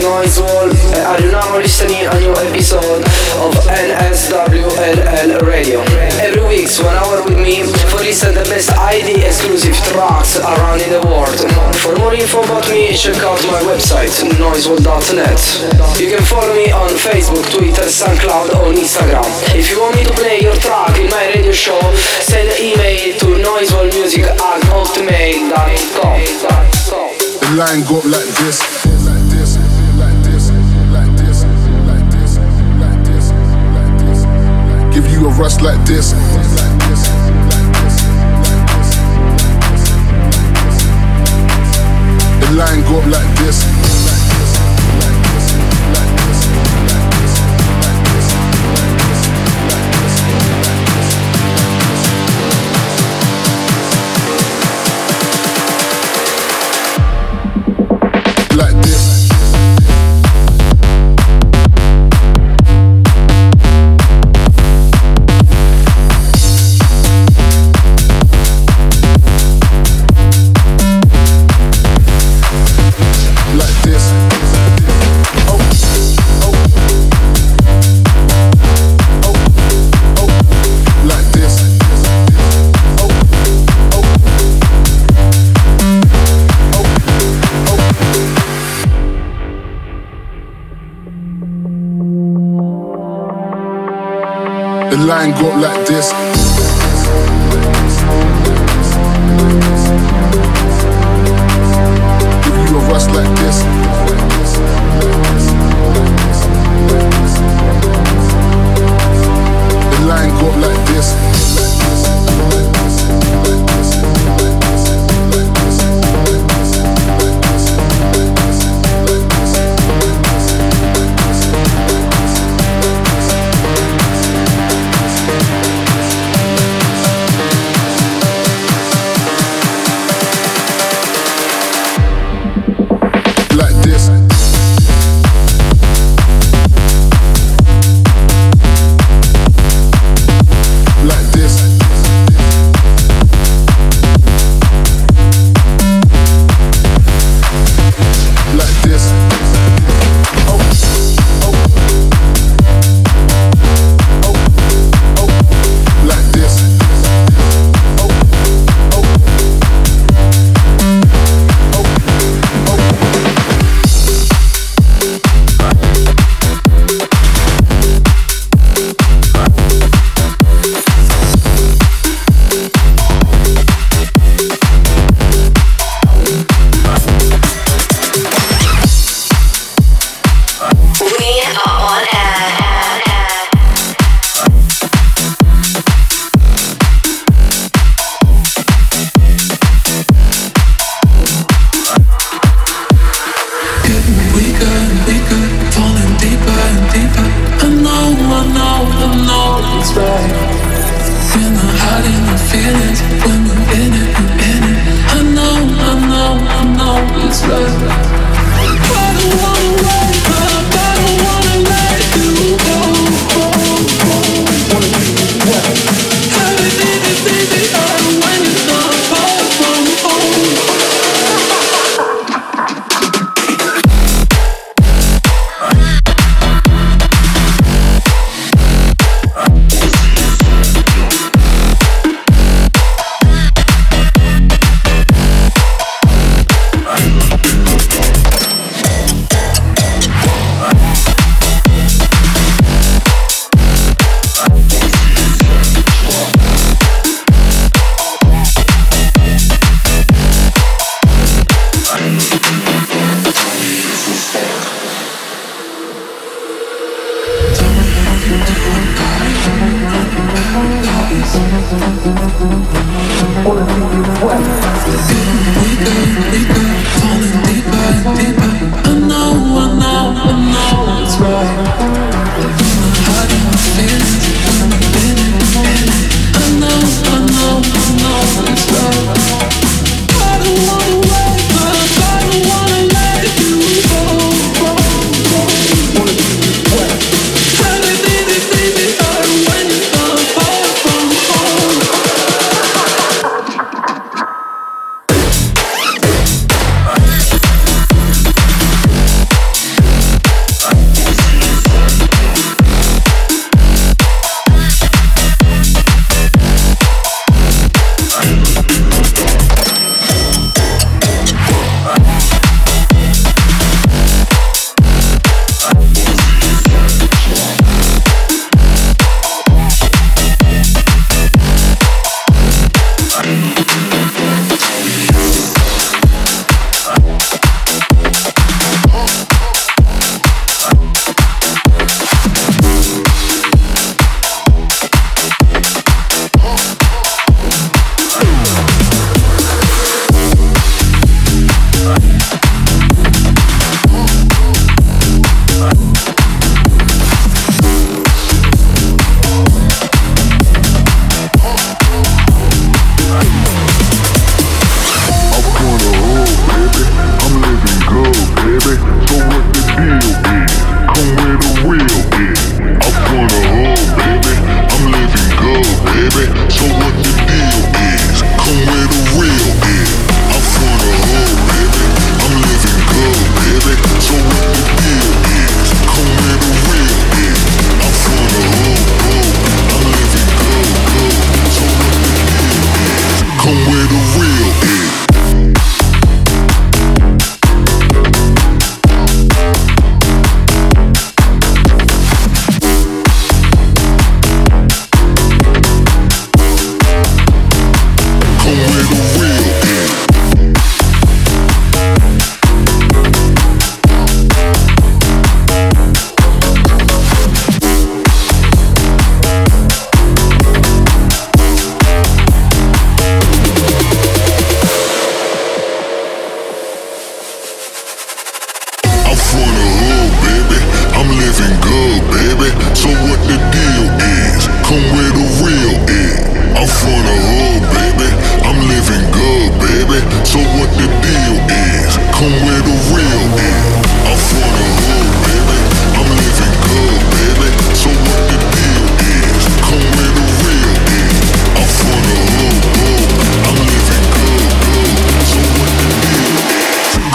Noise Wall and are you now listening a new episode of NSWLL Radio. Every week's one hour with me for listen the best ID exclusive tracks around in the world. For more info about me, check out my website noisewall.net. You can follow me on Facebook, Twitter, SoundCloud or Instagram. If you want me to play your track in my radio show, send an email to noisewallmusic at hotmail.com. The line like this. Give you a rush like this. The line go up. Like this, line go like this. Give you a rush like this.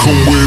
The real.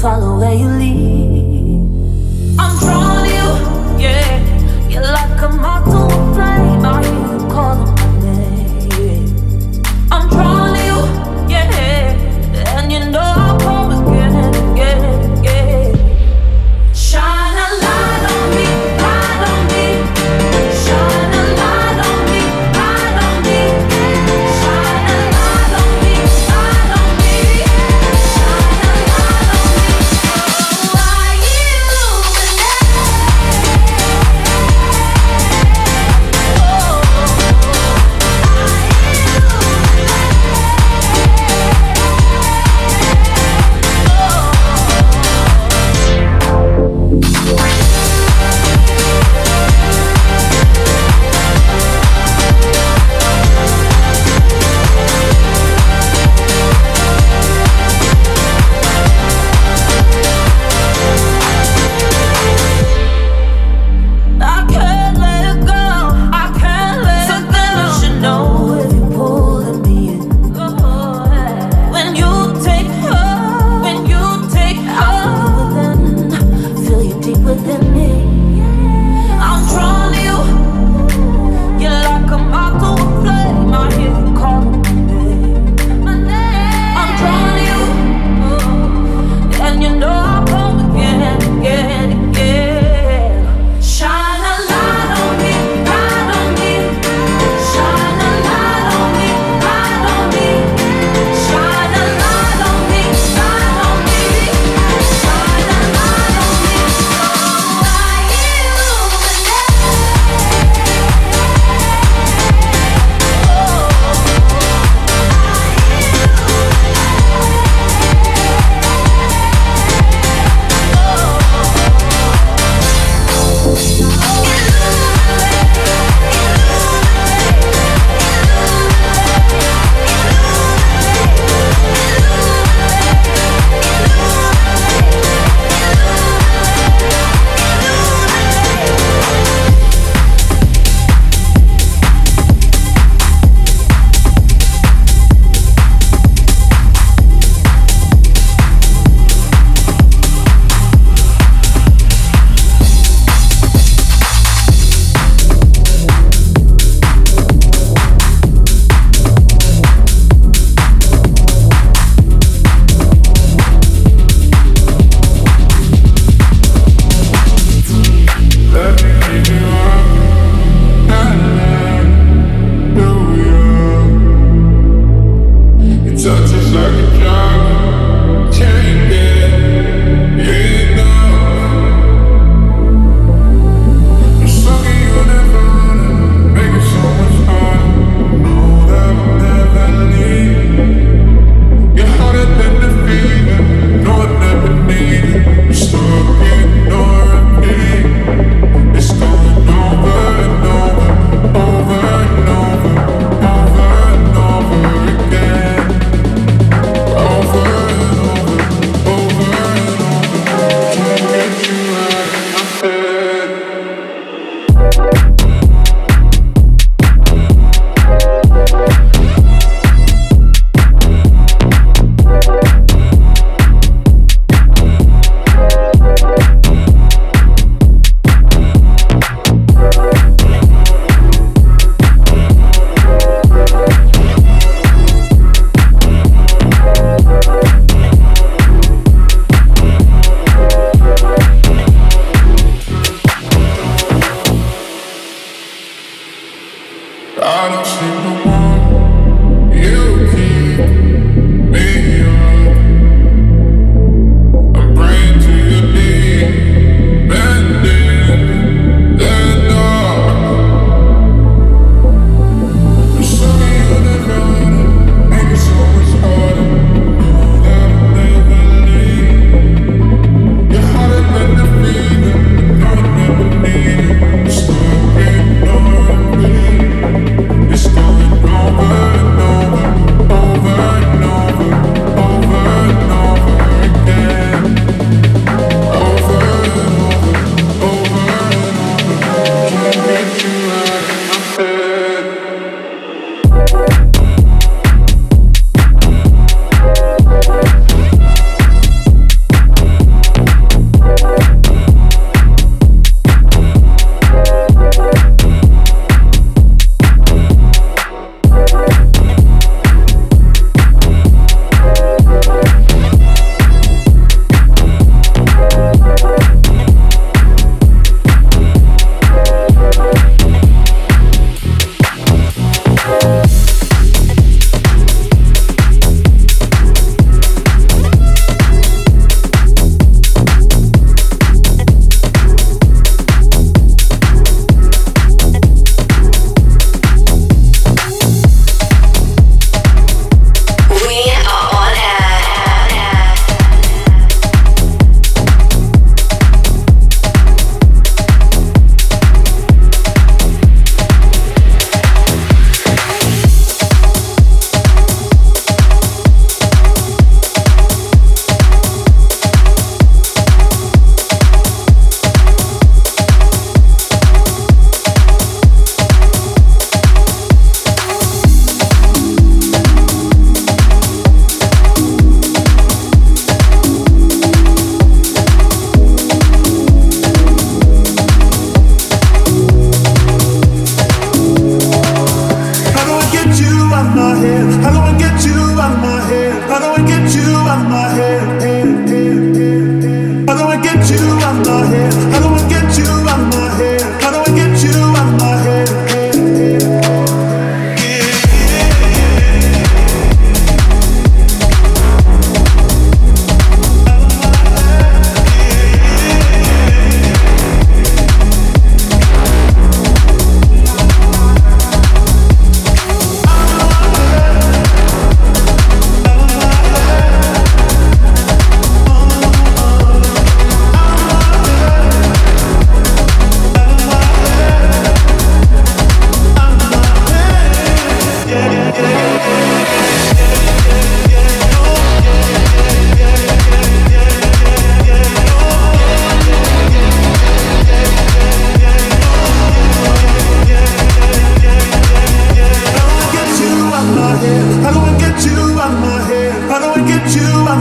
follow where you lead.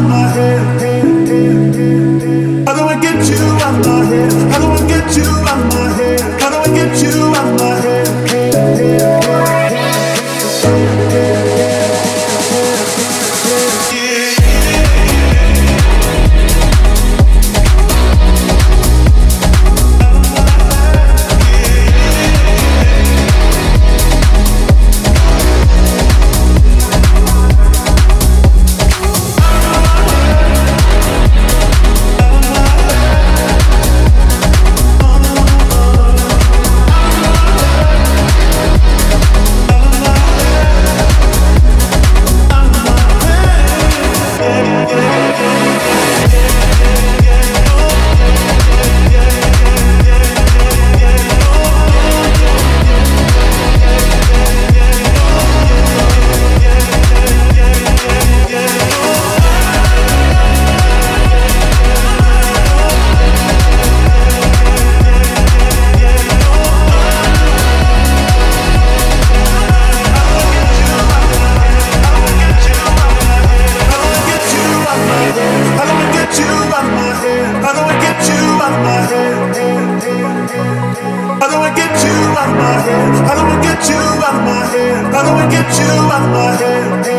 my head. out of my head. How do we get you out of my head?